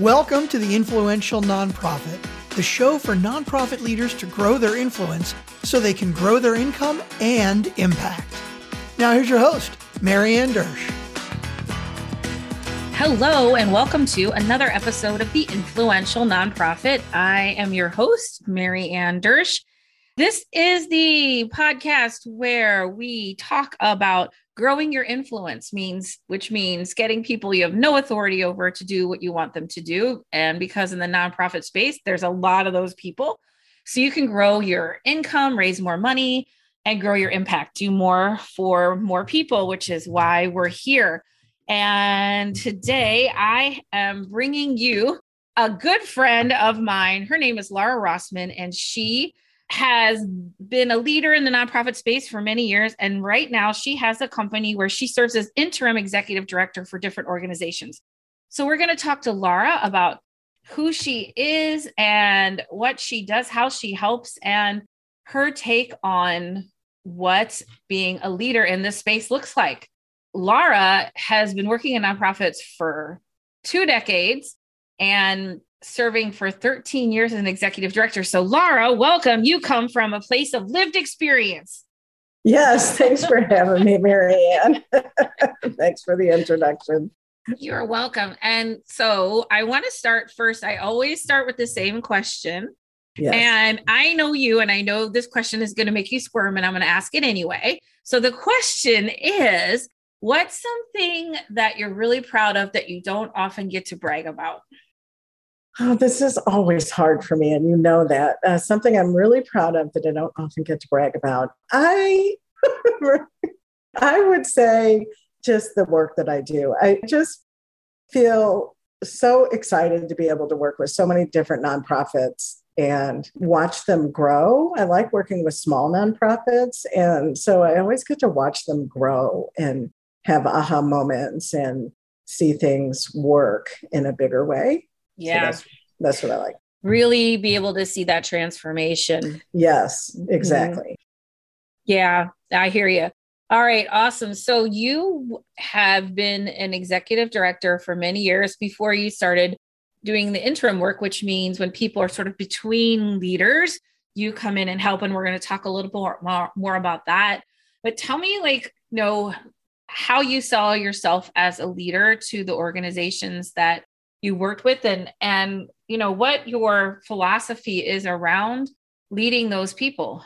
Welcome to the Influential Nonprofit, the show for nonprofit leaders to grow their influence so they can grow their income and impact. Now, here's your host, Marianne Dersch. Hello, and welcome to another episode of the Influential Nonprofit. I am your host, Mary Ann Dersch. This is the podcast where we talk about growing your influence means which means getting people you have no authority over to do what you want them to do. And because in the nonprofit space there's a lot of those people. So you can grow your income raise more money and grow your impact. Do more for more people which is why we're here. And today i am bringing you a good friend of mine. Her name is laura rossman and she has been a leader in the nonprofit space for many years. And right now, she has a company where she serves as interim executive director for different organizations. So, we're going to talk to Laura about who she is and what she does, how she helps, and her take on what being a leader in this space looks like. Laura has been working in nonprofits for two decades and serving for 13 years as an executive director. So, Laura, welcome. You come from a place of lived experience. Yes, thanks for having me, Marianne. thanks for the introduction. You're welcome. And so, I want to start first. I always start with the same question. Yes. And I know you, and I know this question is going to make you squirm, and I'm going to ask it anyway. So, the question is What's something that you're really proud of that you don't often get to brag about? Oh, this is always hard for me, and you know that. Uh, something I'm really proud of that I don't often get to brag about. I, I would say just the work that I do. I just feel so excited to be able to work with so many different nonprofits and watch them grow. I like working with small nonprofits, and so I always get to watch them grow and have aha moments and see things work in a bigger way. Yeah. So that's, that's what I like. Really be able to see that transformation. Yes, mm-hmm. exactly. Mm-hmm. Yeah, I hear you. All right, awesome. So you have been an executive director for many years before you started doing the interim work, which means when people are sort of between leaders, you come in and help. And we're going to talk a little bit more, more about that. But tell me, like, you know, how you saw yourself as a leader to the organizations that you worked with and and you know what your philosophy is around leading those people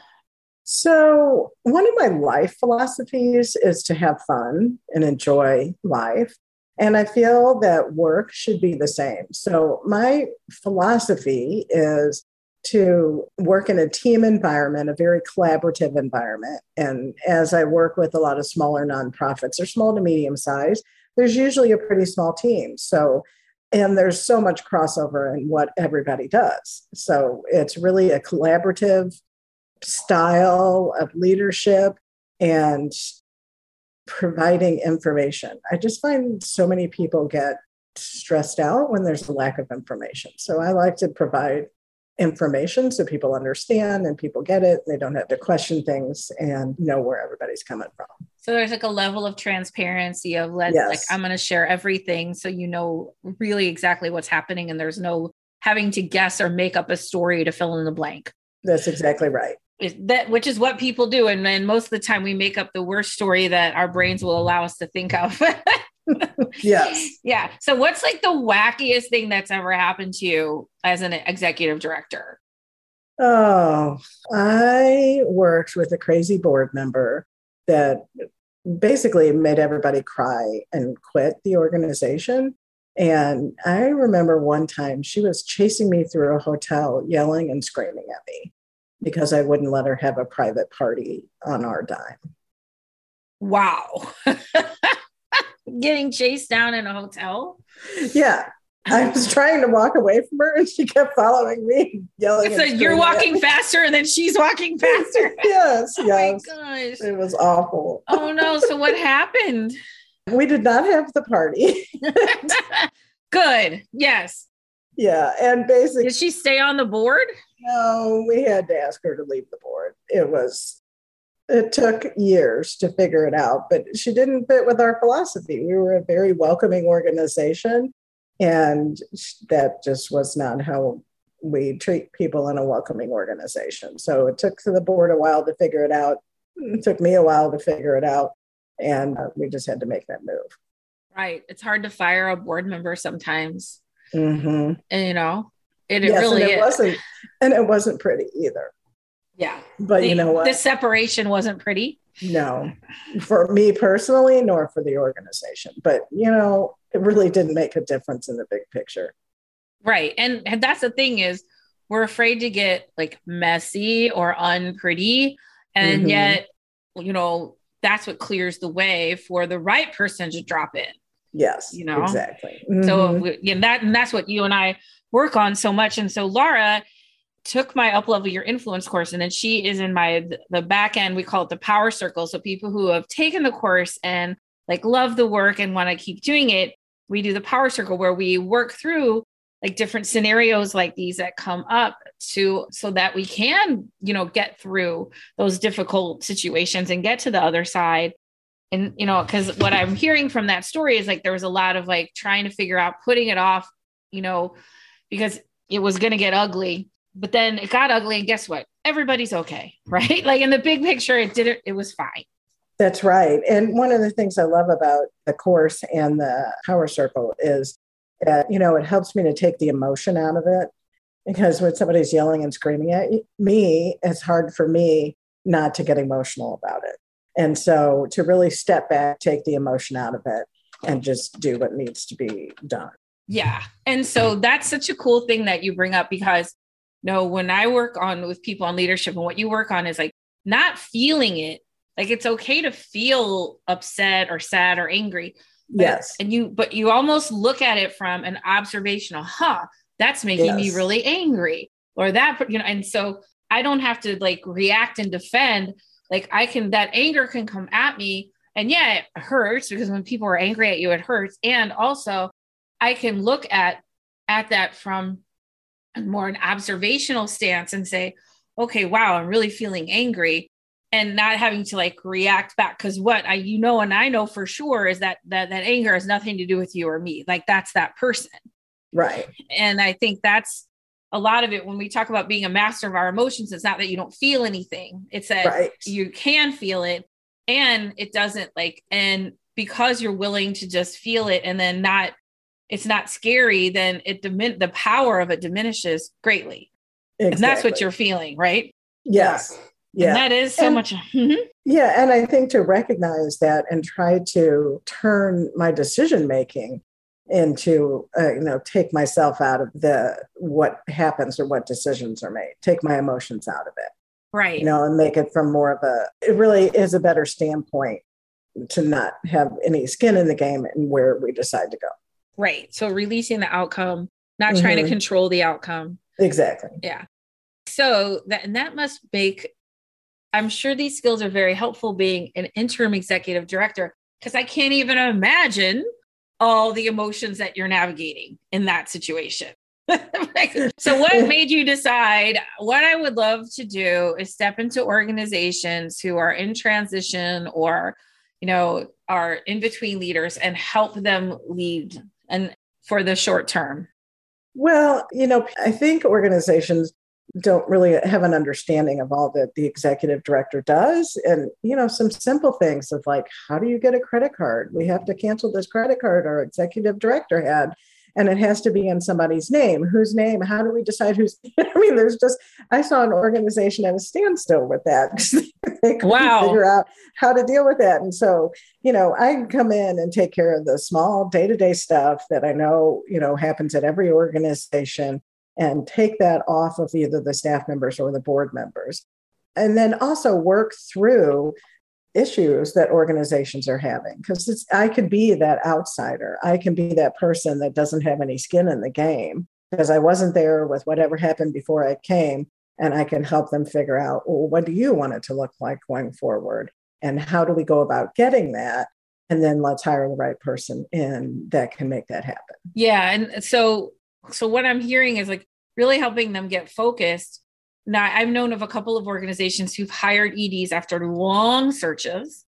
so one of my life philosophies is to have fun and enjoy life and i feel that work should be the same so my philosophy is to work in a team environment, a very collaborative environment. And as I work with a lot of smaller nonprofits, or small to medium size, there's usually a pretty small team. So and there's so much crossover in what everybody does. So it's really a collaborative style of leadership and providing information. I just find so many people get stressed out when there's a lack of information. So I like to provide information so people understand and people get it. They don't have to question things and know where everybody's coming from. So there's like a level of transparency of let's yes. like I'm going to share everything so you know really exactly what's happening and there's no having to guess or make up a story to fill in the blank. That's exactly right. That which is what people do and, and most of the time we make up the worst story that our brains will allow us to think of. yes. Yeah. So, what's like the wackiest thing that's ever happened to you as an executive director? Oh, I worked with a crazy board member that basically made everybody cry and quit the organization. And I remember one time she was chasing me through a hotel, yelling and screaming at me because I wouldn't let her have a private party on our dime. Wow. getting chased down in a hotel? Yeah. I was trying to walk away from her and she kept following me, yelling. So you're walking faster and then she's walking faster. yes, oh yes. My gosh. It was awful. Oh no. So what happened? We did not have the party. Good. Yes. Yeah. And basically Did she stay on the board? No, we had to ask her to leave the board. It was it took years to figure it out, but she didn't fit with our philosophy. We were a very welcoming organization And that just was not how we treat people in a welcoming organization. So it took the board a while to figure it out. It took me a while to figure it out. And uh, we just had to make that move. Right. It's hard to fire a board member sometimes. Mm-hmm. And, you know, it, it yes, really and it is. wasn't, and it wasn't pretty either. Yeah. But the, you know what? The separation wasn't pretty. No, for me personally, nor for the organization. But, you know, it really didn't make a difference in the big picture. Right. And, and that's the thing is we're afraid to get like messy or unpretty. And Mhm. yet, you know, that's what clears the way for the right person to drop in. Yes, You know? exactly. So Mhm. we- yeah, that and that's what you and I work on so much. And so Laura took my up level your influence course, and then she is in my the back end. We call it the power circle. So people who have taken the course and like love the work and want to keep doing it, we do the power circle where we work through like different scenarios like these that come up to so that we can you know get through those difficult situations and get to the other side and you know because what i'm hearing from that story is like there was a lot of like trying to figure out putting it off you know because it was going to get ugly but then it got ugly and guess what everybody's okay right like in the big picture it didn't it was fine That's right. And one of the things I love about the course and the power circle is that, you know, it helps me to take the emotion out of it. Because when somebody's yelling and screaming at me, it's hard for me not to get emotional about it. And so to really step back, take the emotion out of it, and just do what needs to be done. Yeah. And so that's such a cool thing that you bring up because no, when I work on with people on leadership and what you work on is like not feeling it. Like it's okay to feel upset or sad or angry. Yes. And you, but you almost look at it from an observational, huh, that's making me really angry or that, you know, and so I don't have to like react and defend. Like I can, that anger can come at me. And yeah, it hurts because when people are angry at you, it hurts. And also I can look at, at that from more an observational stance and say, okay, wow, I'm really feeling angry and not having to like react back. Cause what I, you know, and I know for sure is that, that, that anger has nothing to do with you or me. Like that's that person. Right. And I think that's a lot of it when we talk about being a master of our emotions. It's not that you don't feel anything. It's that Right. you can feel it and it doesn't like, and because you're willing to just feel it and then not, it's not scary, then it dimin- the power of it diminishes greatly. And that's what you're feeling, right? Yes. Yeah. And that is so And- much. Mhm. Yeah, and I think to recognize that and try to turn my decision making into, uh, you know, take myself out of the what happens or what decisions are made, take my emotions out of it, Right. you know, and make it from more of a. It really is a better standpoint to not have any skin in the game and where we decide to go. Right. So releasing the outcome, not trying to Mhm. control the outcome. Exactly. Yeah. So that and that must make I'm sure these skills are very helpful being an interim executive director because I can't even imagine all the emotions that you're navigating in that situation. so what made you decide what I would love to do is step into organizations who are in transition or you know are in between leaders and help them lead and for the short term. Well, you know, I think organizations don't really have an understanding of all that the executive director does. And, you know, some simple things of like, how do you get a credit card? We have to cancel this credit card our executive director had. And it has to be in somebody's name. Whose name? How do we decide who's? I mean, there's just, I saw an organization at a standstill with that. they couldn't Wow. figure out how to deal with that. And so, you know, I can come in and take care of the small day to day stuff that I know, you know, happens at every organization and take that off of either the staff members or the board members. And then also work through issues that organizations are having because I could be that outsider. I can be that person that doesn't have any skin in the game because I wasn't there with whatever happened before I came. And I can help them figure out, well, what do you want it to look like going forward? And how do we go about getting that? And then let's hire the right person in that can make that happen. Yeah. And so, so what I'm hearing is like really helping them get focused. Now, I've known of a couple of organizations who've hired EDs after long searches,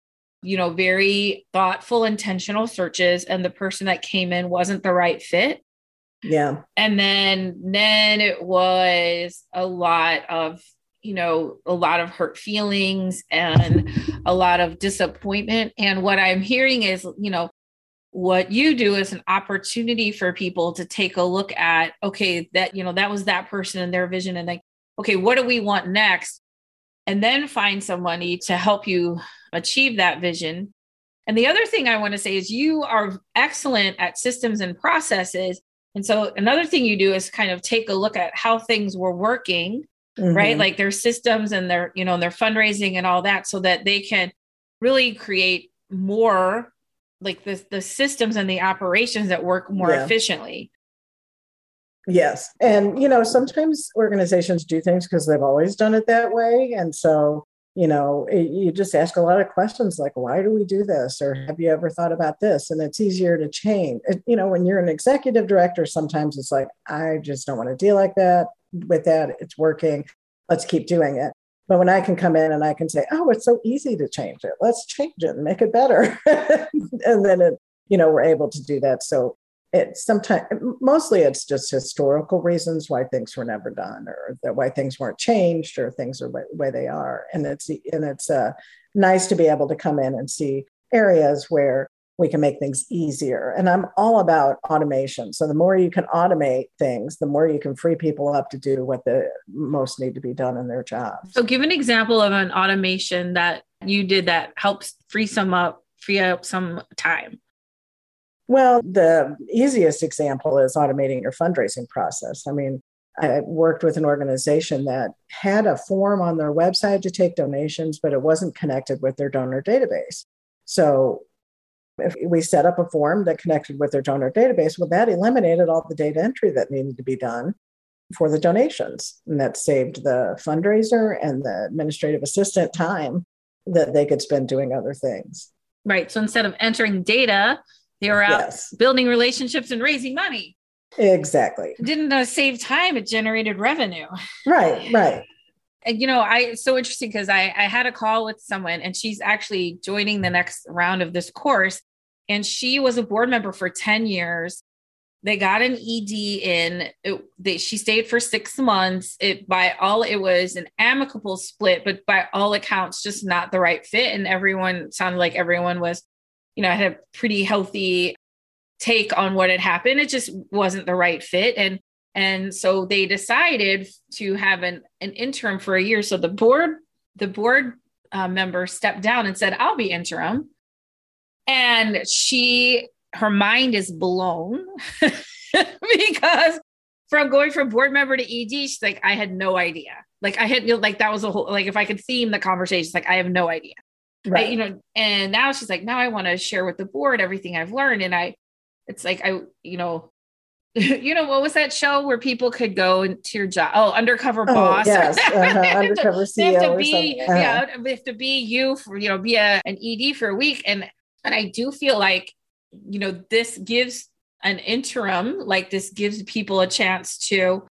you know, very thoughtful, intentional searches, and the person that came in wasn't the right fit. Yeah. And then then it was a lot of you know a lot of hurt feelings and a lot of disappointment and what i'm hearing is you know what you do is an opportunity for people to take a look at okay that you know that was that person and their vision and like okay what do we want next? And then find somebody to help you achieve that vision. And the other thing i want to say is you are excellent at systems and processes. And so another thing you do is kind of take a look at how things were working mm-hmm. right like their systems and their you know their fundraising and all that so that they can really create more like the the systems and the operations that work more yeah. efficiently yes. And you know sometimes organizations do things because they've always done it that way. And so you know it, you just ask a lot of questions like why do we do this? Or have you ever thought about this? And it's easier to change. It, you know when you're an executive director sometimes it's like i just don't want to deal like that with that. It's working. Let's keep doing it. But when I can come in and I can say, oh, it's so easy to change it, let's change it and make it better. and then it, you know, we're able to do that. So it's sometimes mostly it's just historical reasons why things were never done or that why things weren't changed or things are the way they are. And it's and it's uh, nice to be able to come in and see areas where we can make things easier. And I'm all about automation. So the more you can automate things, the more you can free people up to do what the most need to be done in their jobs. So give an example of an automation that you did that helps free some up, free up some time. Well, the easiest example is automating your fundraising process. I mean, I worked with an organization that had a form on their website to take donations, but it wasn't connected with their donor database. So if we set up a form that connected with their donor database, well, that eliminated all the data entry that needed to be done for the donations. And that saved the fundraiser and the administrative assistant time that they could spend doing other things. Right. So instead of entering data, they were out yes. building relationships and raising money. Exactly. It didn't uh, save time, it generated revenue. Right, right and you know i it's so interesting because I, I had a call with someone and she's actually joining the next round of this course and she was a board member for 10 years they got an ed in it, they, she stayed for six months it by all it was an amicable split but by all accounts just not the right fit and everyone sounded like everyone was you know I had a pretty healthy take on what had happened it just wasn't the right fit and and so they decided to have an, an interim for a year. So the board, the board uh, member stepped down and said, I'll be interim. And she, her mind is blown because from going from board member to ED, she's like, I had no idea. Like I had like that was a whole like if I could theme the conversation, like I have no idea. Right. I, you know, and now she's like, now I want to share with the board everything I've learned. And I it's like I, you know, you know what was that show where people could go into your job? Oh, undercover oh, boss. Yes, uh-huh. undercover CEO. to be, uh-huh. yeah, have to be you for you know be a, an ED for a week, and and I do feel like you know this gives an interim, like this gives people a chance to,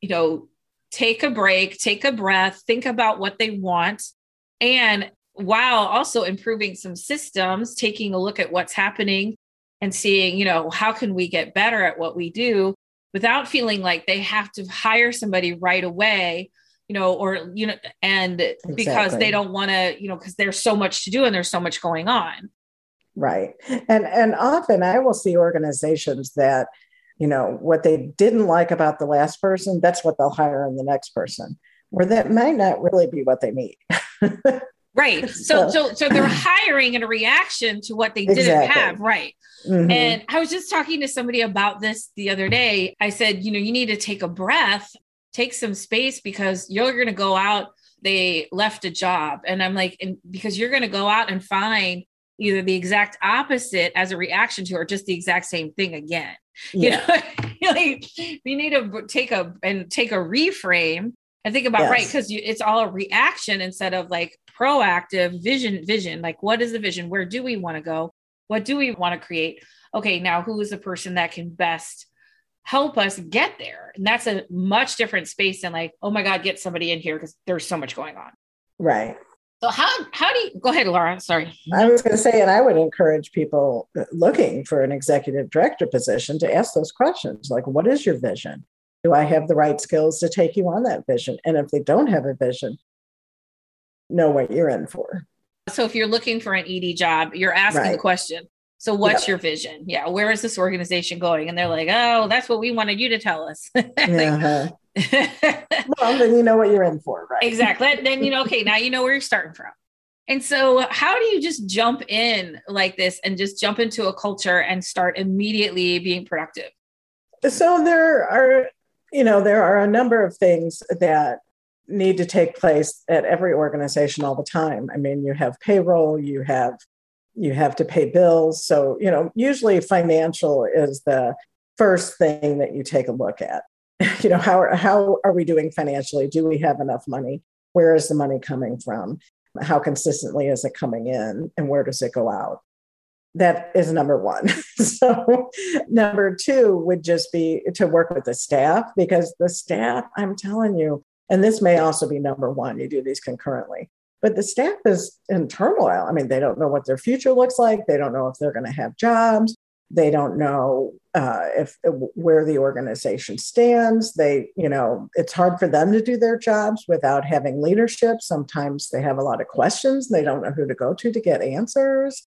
you know, take a break, take a breath, think about what they want, and while also improving some systems, taking a look at what's happening and seeing, you know, how can we get better at what we do without feeling like they have to hire somebody right away, you know, or, you know, and exactly. because they don't want to, you know, because there's so much to do and there's so much going on. Right. And and often I will see organizations that, you know, what they didn't like about the last person, that's what they'll hire in the next person, or that might not really be what they need. Right. So, so, so they're hiring in a reaction to what they didn't have. Right. Mm-hmm. And I was just talking to somebody about this the other day. I said, you know, you need to take a breath, take some space because you're going to go out. They left a job. And I'm like, and because you're going to go out and find either the exact opposite as a reaction to, or just the exact same thing again. Yeah. You know, like, you need to take a and take a reframe and think about yes. right because it's all a reaction instead of like proactive vision vision like what is the vision where do we want to go what do we want to create okay now who is the person that can best help us get there and that's a much different space than like oh my god get somebody in here because there's so much going on right So how how do you go ahead, Laura? Sorry. I was going to say, and I would encourage people uh, looking for an executive director position to ask those questions like, what is your vision? Do I have the right skills to take you on that vision? And if they don't have a vision, know what you're in for. So if you're looking for an ED job, you're asking right. the question. So what's your vision? Yeah, where is this organization going? And they're like, oh, that's what we wanted you to tell us. uh-huh. well, then you know what you're in for, right? Exactly. Then you know, okay, now you know where you're starting from. And so, how do you just jump in like this and just jump into a culture and start immediately being productive? So, there are, you know, there are a number of things that need to take place at every organization all the time. I mean, you have payroll, you have you have to pay bills. So, you know, usually financial is the first thing that you take a look at. you know how are, how are we doing financially do we have enough money where is the money coming from how consistently is it coming in and where does it go out that is number one so number two would just be to work with the staff because the staff i'm telling you and this may also be number one you do these concurrently but the staff is in turmoil i mean they don't know what their future looks like they don't know if they're going to have jobs they don't know uh, if where the organization stands. They, you know, it's hard for them to do their jobs without having leadership. Sometimes they have a lot of questions. They don't know who to go to to get answers.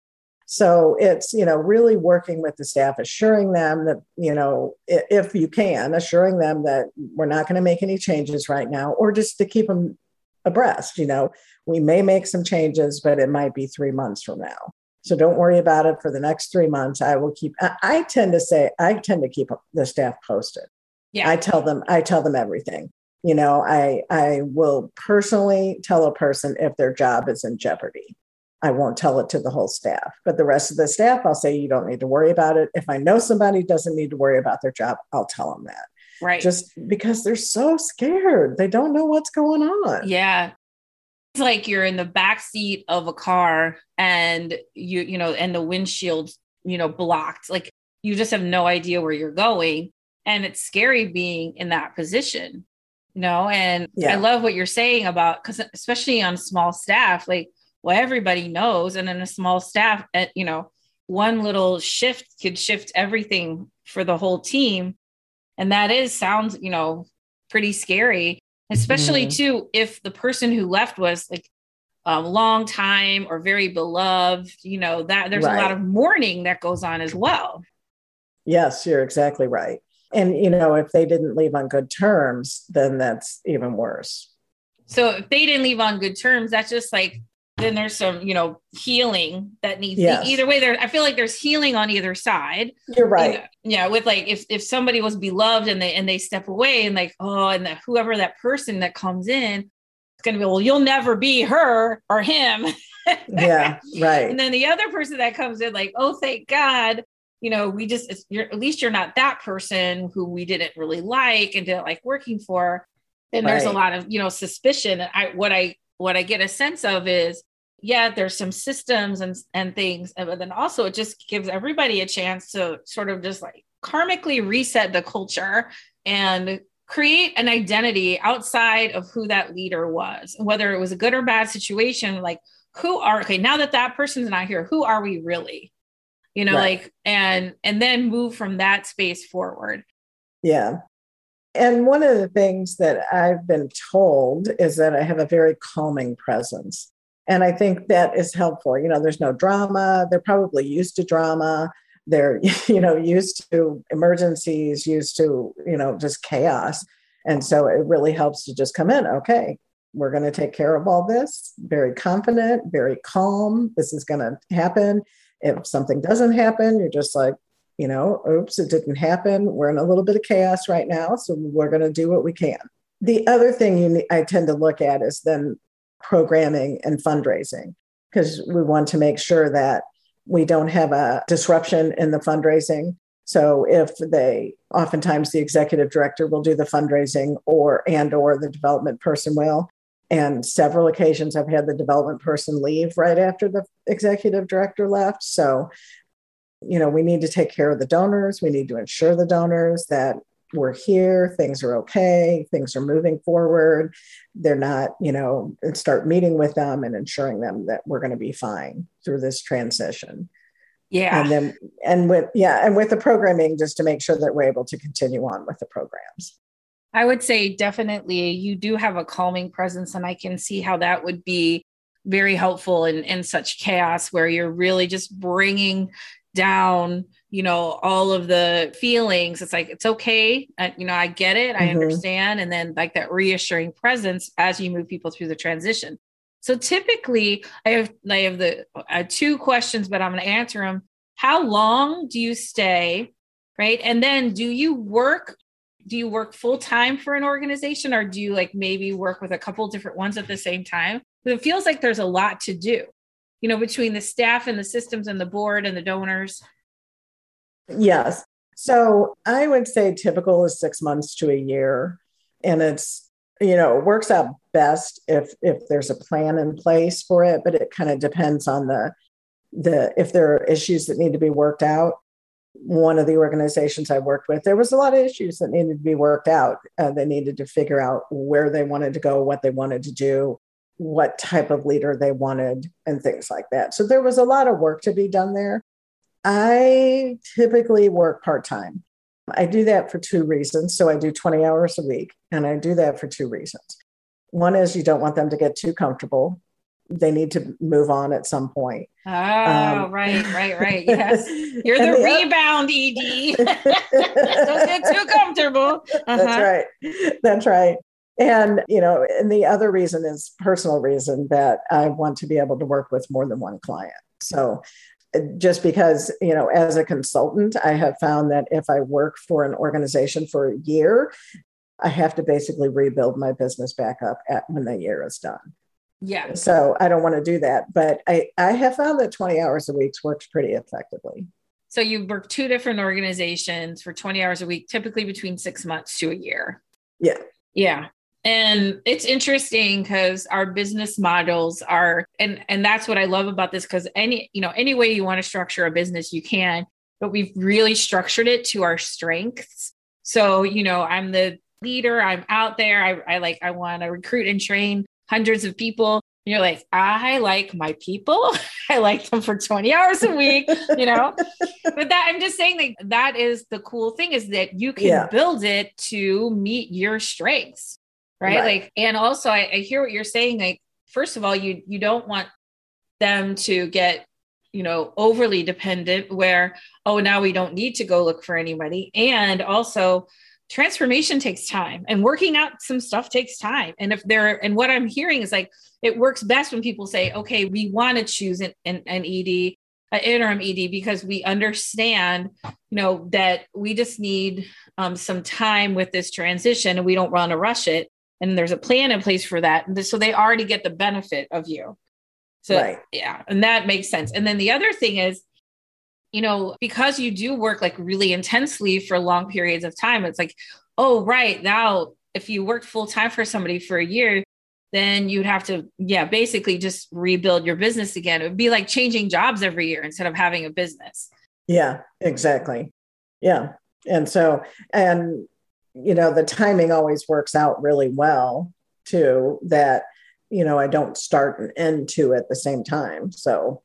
So it's, you know, really working with the staff, assuring them that, you know, if you can, assuring them that we're not going to make any changes right now, or just to keep them abreast. You know, we may make some changes, but it might be three months from now. So don't worry about it for the next three months. I will keep, I, I tend to say, I tend to keep the staff posted. Yeah. I tell them, I tell them everything. You know, I, I will personally tell a person if their job is in jeopardy. I won't tell it to the whole staff, but the rest of the staff, I'll say, you don't need to worry about it. If I know somebody doesn't need to worry about their job, I'll tell them that. Right. Just because they're so scared. They don't know what's going on. Yeah it's like you're in the back seat of a car and you you know and the windshield you know blocked like you just have no idea where you're going and it's scary being in that position you know and yeah. i love what you're saying about because especially on small staff like well everybody knows and in a small staff eh, you know one little shift could shift everything for the whole team and that is sounds you know pretty scary especially mm. too if the person who left was like a long time or very beloved you know that there's right. a lot of mourning that goes on as well yes you're exactly right and you know if they didn't leave on good terms then that's even worse so if they didn't leave on good terms that's just like then there's some you know healing that needs yes. either way. There i feel like there's healing on either side. You're right. you know, yeah with like if if somebody was beloved and they and they step away and like oh and the, whoever that person that comes in it's going to be well you'll never be her or him. Yeah right. And then the other person that comes in like oh thank god you know we just you're at least you're not that person who we didn't really like and didn't like working for. Then right. there's a lot of you know suspicion. I what i what i get a sense of is yeah, there's some systems and and things, but then also it just gives everybody a chance to sort of just like karmically reset the culture and create an identity outside of who that leader was, whether it was a good or bad situation. Like, who are okay now that that person's not here? Who are we really? You know, right. like and and then move from that space forward. Yeah. And one of the things that I've been told is that I have a very calming presence. And I think that is helpful. You know, there's no drama. They're probably used to drama. They're, you know, used to emergencies, used to, you know, just chaos. And so it really helps to just come in. Okay, we're going to take care of all this. Very confident, very calm. This is going to happen. If something doesn't happen, you're just like, you know, oops, it didn't happen. We're in a little bit of chaos right now. So we're going to do what we can. The other thing you, I tend to look at is then programming and fundraising because we want to make sure that we don't have a disruption in the fundraising. So if they oftentimes the executive director will do the fundraising or and or the development person will. And several occasions I've had the development person leave right after the executive director left. So, you know, we need to take care of the donors. We need to ensure the donors that we're here, things are okay, things are moving forward. They're not, you know, and start meeting with them and ensuring them that we're going to be fine through this transition. Yeah. And then, and with, yeah, and with the programming, just to make sure that we're able to continue on with the programs. I would say definitely you do have a calming presence, and I can see how that would be very helpful in, in such chaos where you're really just bringing down you know all of the feelings. It's like it's okay. You know i get it. I mm-hmm. understand. And then like that reassuring presence as you move people through the transition. So typically i have i have the uh, two questions but i'm going to answer them how long do you stay right? And then do you work do you work full time for an organization or do you like maybe work with a couple different ones at the same time? But it feels like there's a lot to do you know between the staff and the systems and the board and the donors Yes. So I would say typical is six months to a year. And it's, you know, it works out best if if there's a plan in place for it, but it kind of depends on the the if there are issues that need to be worked out. One of the organizations I worked with, there was a lot of issues that needed to be worked out. Uh, they needed to figure out where they wanted to go, what they wanted to do, what type of leader they wanted, and things like that. So there was a lot of work to be done there. I typically work part time. I do that for two reasons. So I do 20 hours a week, and I do that for two reasons. One is you don't want them to get too comfortable. They need to move on at some point. Oh, um, right, right, right. Yes. You're the, the rebound ED. don't get too comfortable. Uh-huh. That's right. That's right. And, you know, and the other reason is personal reason that I want to be able to work with more than one client. So uh, just because you know as a consultant i have found that if i work for an organization for a year i have to basically rebuild my business back up at when the year is done. Yeah. So i don't want to do that but i i have found that 20 hours a week works pretty effectively. So you work two different organizations for 20 hours a week typically between six months to a year? Yeah. Yeah and it's interesting because our business models are and and that's what i love about this because any you know any way you want to structure a business you can but we've really structured it to our strengths. So you know i'm the leader i'm out there i, I like i want to recruit and train hundreds of people. And you're like i like my people. I like them for 20 hours a week you know? But that i'm just saying like that is the cool thing is that you can yeah. build it to meet your strengths right? right. Like, and also I, I hear what you're saying. Like, first of all, you you don't want them to get you know overly dependent where oh now we don't need to go look for anybody and also transformation takes time and working out some stuff takes time and if they're and what i'm hearing is like it works best when people say okay we want to choose an, an, an ed an interim ed because we understand you know that we just need um, some time with this transition and we don't want to rush it and there's a plan in place for that so they already get the benefit of you. So right. yeah and that makes sense. And then the other thing is you know because you do work like really intensely for long periods of time it's like oh right now if you worked full time for somebody for a year then you'd have to yeah basically just rebuild your business again. It would be like changing jobs every year instead of having a business. Yeah exactly. Yeah and so and you know, the timing always works out really well too, that, you know, I don't start and end to at the same time. So,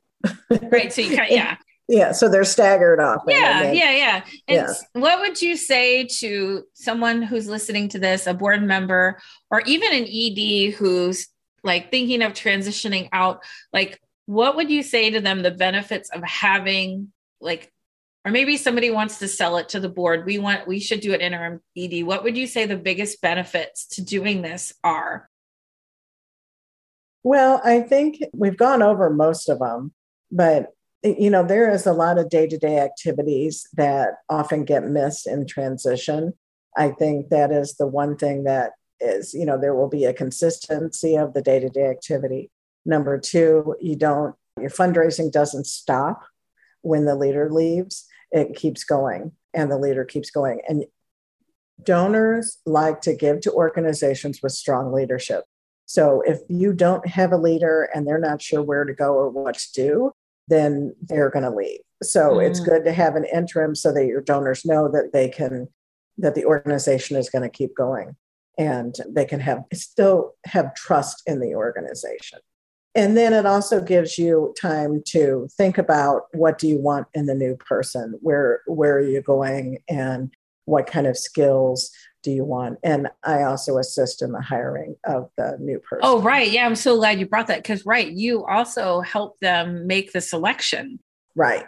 right. So you kind of, yeah. Yeah, so they're staggered off. Yeah, yeah, yeah. And yeah. what would you say to someone who's listening to this, a board member, or even an ED who's like thinking of transitioning out? Like, what would you say to them the benefits of having like or maybe somebody wants to sell it to the board. We want we should do an interim ed what would you say the biggest benefits to doing this are? Well i think we've gone over most of them but you know there is a lot of day-to-day activities that often get missed in transition. I think that is the one thing that is you know there will be a consistency of the day-to-day activity. Number two you don't your fundraising doesn't stop when the leader leaves it keeps going and the leader keeps going. And donors like to give to organizations with strong leadership. So if you don't have a leader and they're not sure where to go or what to do, then they're going to leave. So mm. it's good to have an interim so that your donors know that they can that the organization is going to keep going and they can have still have trust in the organization and then it also gives you time to think about what do you want in the new person? Where where are you going? And what kind of skills do you want? And i also assist in the hiring of the new person. Oh right. Yeah i'm so glad you brought that because right you also help them make the selection. Right.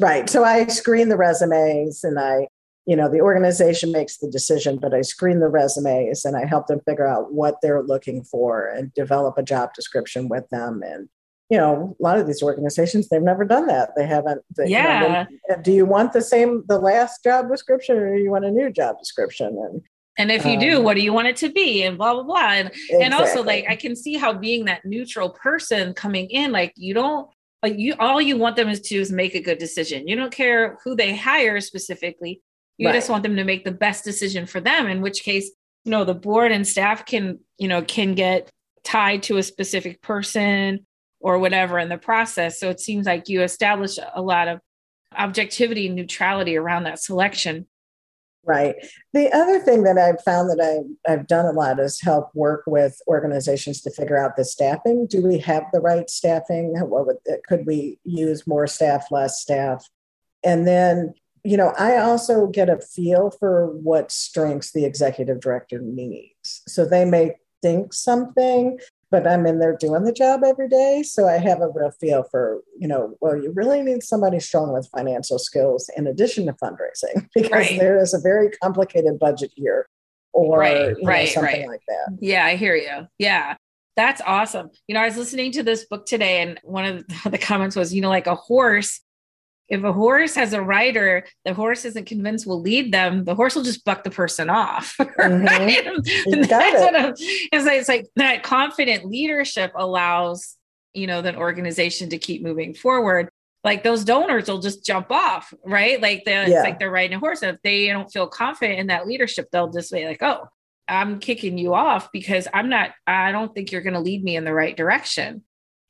Right. So i screen the resumes and i you know the organization makes the decision but i screen the resumes and i help them figure out what they're looking for and develop a job description with them. And you know a lot of these organizations they've never done that. They haven't they, yeah you know, they, do you want the same the last job description or do you want a new job description? And and if you um, do what do you want it to be? And blah blah blah. And exactly. and also like i can see how being that neutral person coming in like you don't like you all you want them is to is make a good decision. You don't care who they hire specifically you right. just want them to make the best decision for them, in which case, you know, the board and staff can, you know, can get tied to a specific person or whatever in the process. So it seems like you establish a lot of objectivity and neutrality around that selection. Right. The other thing that I've found that I, I've done a lot is help work with organizations to figure out the staffing. Do we have the right staffing? What would, could we use more staff, less staff? And then you know, I also get a feel for what strengths the executive director needs. So they may think something, but I'm in there doing the job every day. So I have a real feel for, you know, well, you really need somebody strong with financial skills in addition to fundraising because right. there is a very complicated budget here or right, you know, right, something right. like that. Yeah, I hear you. Yeah. That's awesome. You know, I was listening to this book today, and one of the comments was, you know, like a horse if a horse has a rider, the horse isn't convinced will lead them, the horse will just buck the person off. Mm-hmm. it's, like, it's like that confident leadership allows, you know, that organization to keep moving forward. Like those donors will just jump off, right? Like they, yeah. it's like they're riding a horse. And if they don't feel confident in that leadership, they'll just be like, oh, I'm kicking you off because I'm not, I don't think you're going to lead me in the right direction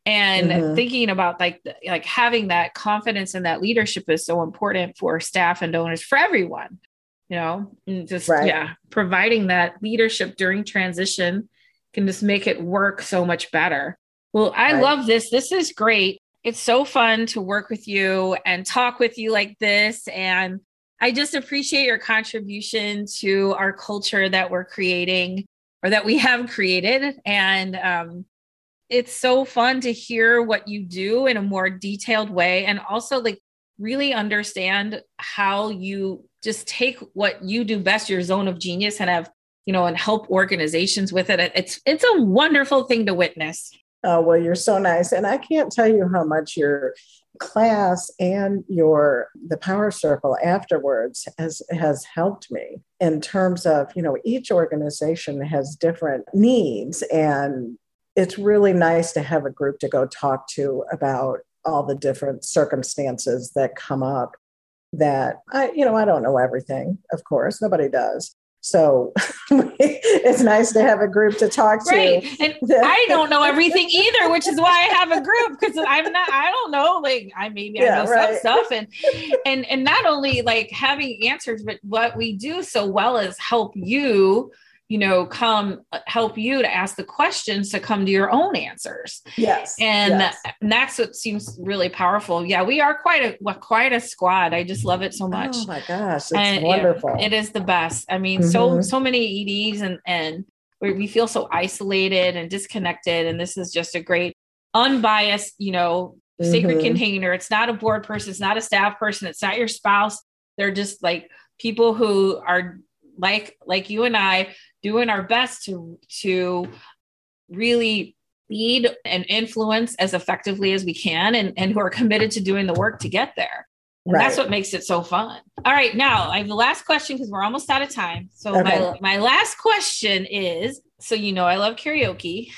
and mm-hmm. thinking about like like having that confidence and that leadership is so important for staff and donors for everyone you know just right. yeah providing that leadership during transition can just make it work so much better well i right. love this this is great it's so fun to work with you and talk with you like this and i just appreciate your contribution to our culture that we're creating or that we have created and um, it's so fun to hear what you do in a more detailed way and also like really understand how you just take what you do best your zone of genius and have you know and help organizations with it. It's it's a wonderful thing to witness. Oh well you're so nice. And i can't tell you how much your class and your the power circle afterwards has has helped me in terms of you know each organization has different needs and it's really nice to have a group to go talk to about all the different circumstances that come up that I, you know, I don't know everything, of course, nobody does. So it's nice to have a group to talk to. Right. And I don't know everything either, which is why I have a group because I'm not, I don't know, like I maybe yeah, I know right. some stuff and and and not only like having answers, but what we do so well is help you you know come uh, help you to ask the questions to come to your own answers. Yes. And, yes. and that's what seems really powerful. Yeah we are quite a quite a squad. I just love it so much. Oh my gosh. It's and wonderful. it, it is the best. I mean mm-hmm. so so many eds and and we feel so isolated and disconnected and this is just a great unbiased you know sacred mm-hmm. container. It's not a board person. It's not a staff person. It's not your spouse. They're just like people who are like like you and I doing our best to to really lead and influence as effectively as we can and, and who are committed to doing the work to get there. And right. that's what makes it so fun. All right, now I have the last question because we're almost out of time. So okay. my, my last question is so you know I love karaoke.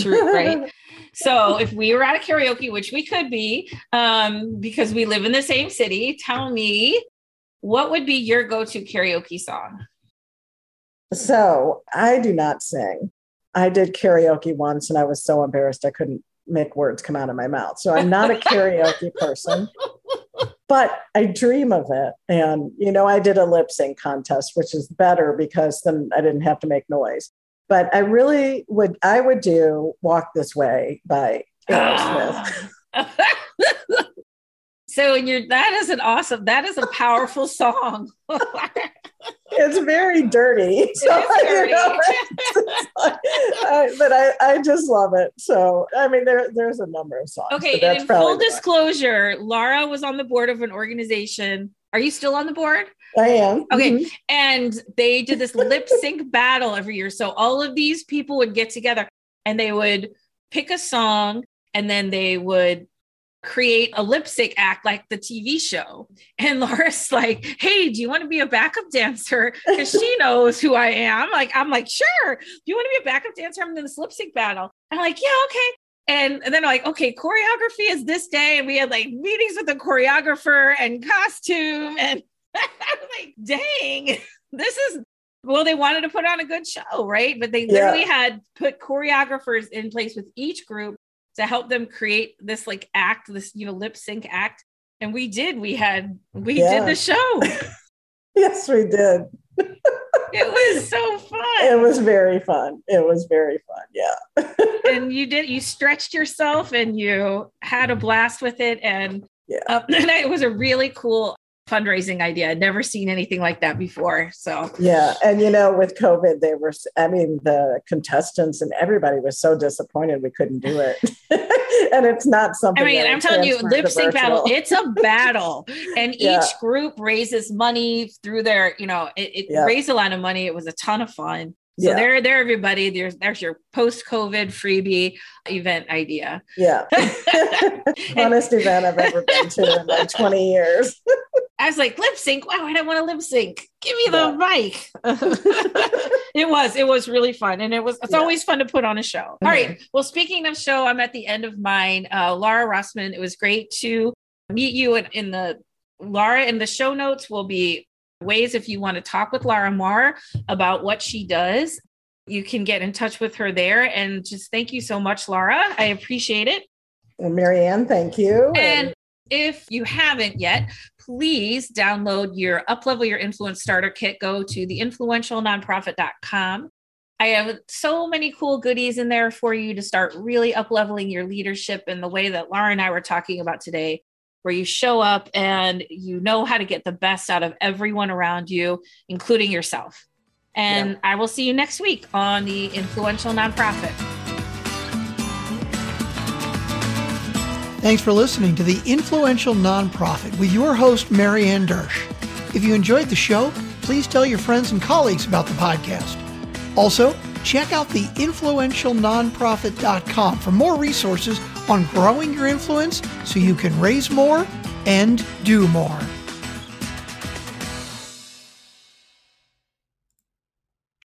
True, right? so if we were at a karaoke, which we could be, um, because we live in the same city, tell me what would be your go-to karaoke song? So I do not sing. I did karaoke once and I was so embarrassed I couldn't make words come out of my mouth. So I'm not a karaoke person. but I dream of it. And, you know, I did a lip sync contest, which is better because then I didn't have to make noise. But I really would, I would do Walk This Way by Aerosmith. Ah. so you're, that is an awesome, that is a powerful song. it's very dirty. So, dirty. You know, I, but I, I just love it. So I mean, there there's a number of songs. Okay, and in full disclosure, Laura was on the board of an organization. Are you still on the board? I am. Okay, mm-hmm. and they did this lip sync battle every year. So all of these people would get together and they would pick a song and then they would create a lip sync act like the TV show. And Laura's like, Hey, do you want to be a backup dancer? Because she knows who I am. Like, I'm like, Sure. Do you want to be a backup dancer? I'm in this lip sync battle. I'm like, Yeah, okay. And, and then I'm like, okay, choreography is this day. And we had like meetings with the choreographer and costume. And I'm like, dang, this is well, they wanted to put on a good show, right? But they literally yeah. had put choreographers in place with each group to help them create this like act, this, you know, lip sync act. And we did. We had, we yeah. did the show. yes, we did. it was so fun. It was very fun. It was very fun. Yeah. and you did, you stretched yourself and you had a blast with it. And, yeah. Uh, and it was a really cool fundraising idea. I'd never seen anything like that before. So, yeah. And, you know, with COVID, they were, I mean, the contestants and everybody was so disappointed we couldn't do it. and it's not something. I mean, I'm telling you, lip sync battle, it's a battle. and yeah. each group raises money through their, you know, it, it yeah. raised a lot of money. It was a ton of fun. So yeah. there, there, everybody. There's there's your post-COVID freebie event idea. Yeah, funnest event I've ever been to in like 20 years. I was like, lip sync. Wow, I don't want to lip sync. Give me the yeah. mic. it was, it was really fun. And it was, it's yeah. always fun to put on a show. Mm-hmm. All right. Well, speaking of show, I'm at the end of mine. Uh, Laura Rossman, it was great to meet you in, in the Laura in the show notes will be ways if you want to talk with Laura Marr about what she does. You can get in touch with her there. And just thank you so much, Laura. I appreciate it. Well, Marianne, thank you. And, and if you haven't yet, please download your Uplevel Your Influence Starter Kit. Go to theinfluentialnonprofit.com. I have so many cool goodies in there for you to start really upleveling your leadership in the way that Laura and I were talking about today, where you show up and you know how to get the best out of everyone around you, including yourself. And I will see you next week on the Influential Nonprofit. Thanks for listening to The Influential Nonprofit with your host, Marianne Dersch. If you enjoyed the show, please tell your friends and colleagues about the podcast. Also, check out the influentialnonprofit.com for more resources on growing your influence so you can raise more and do more.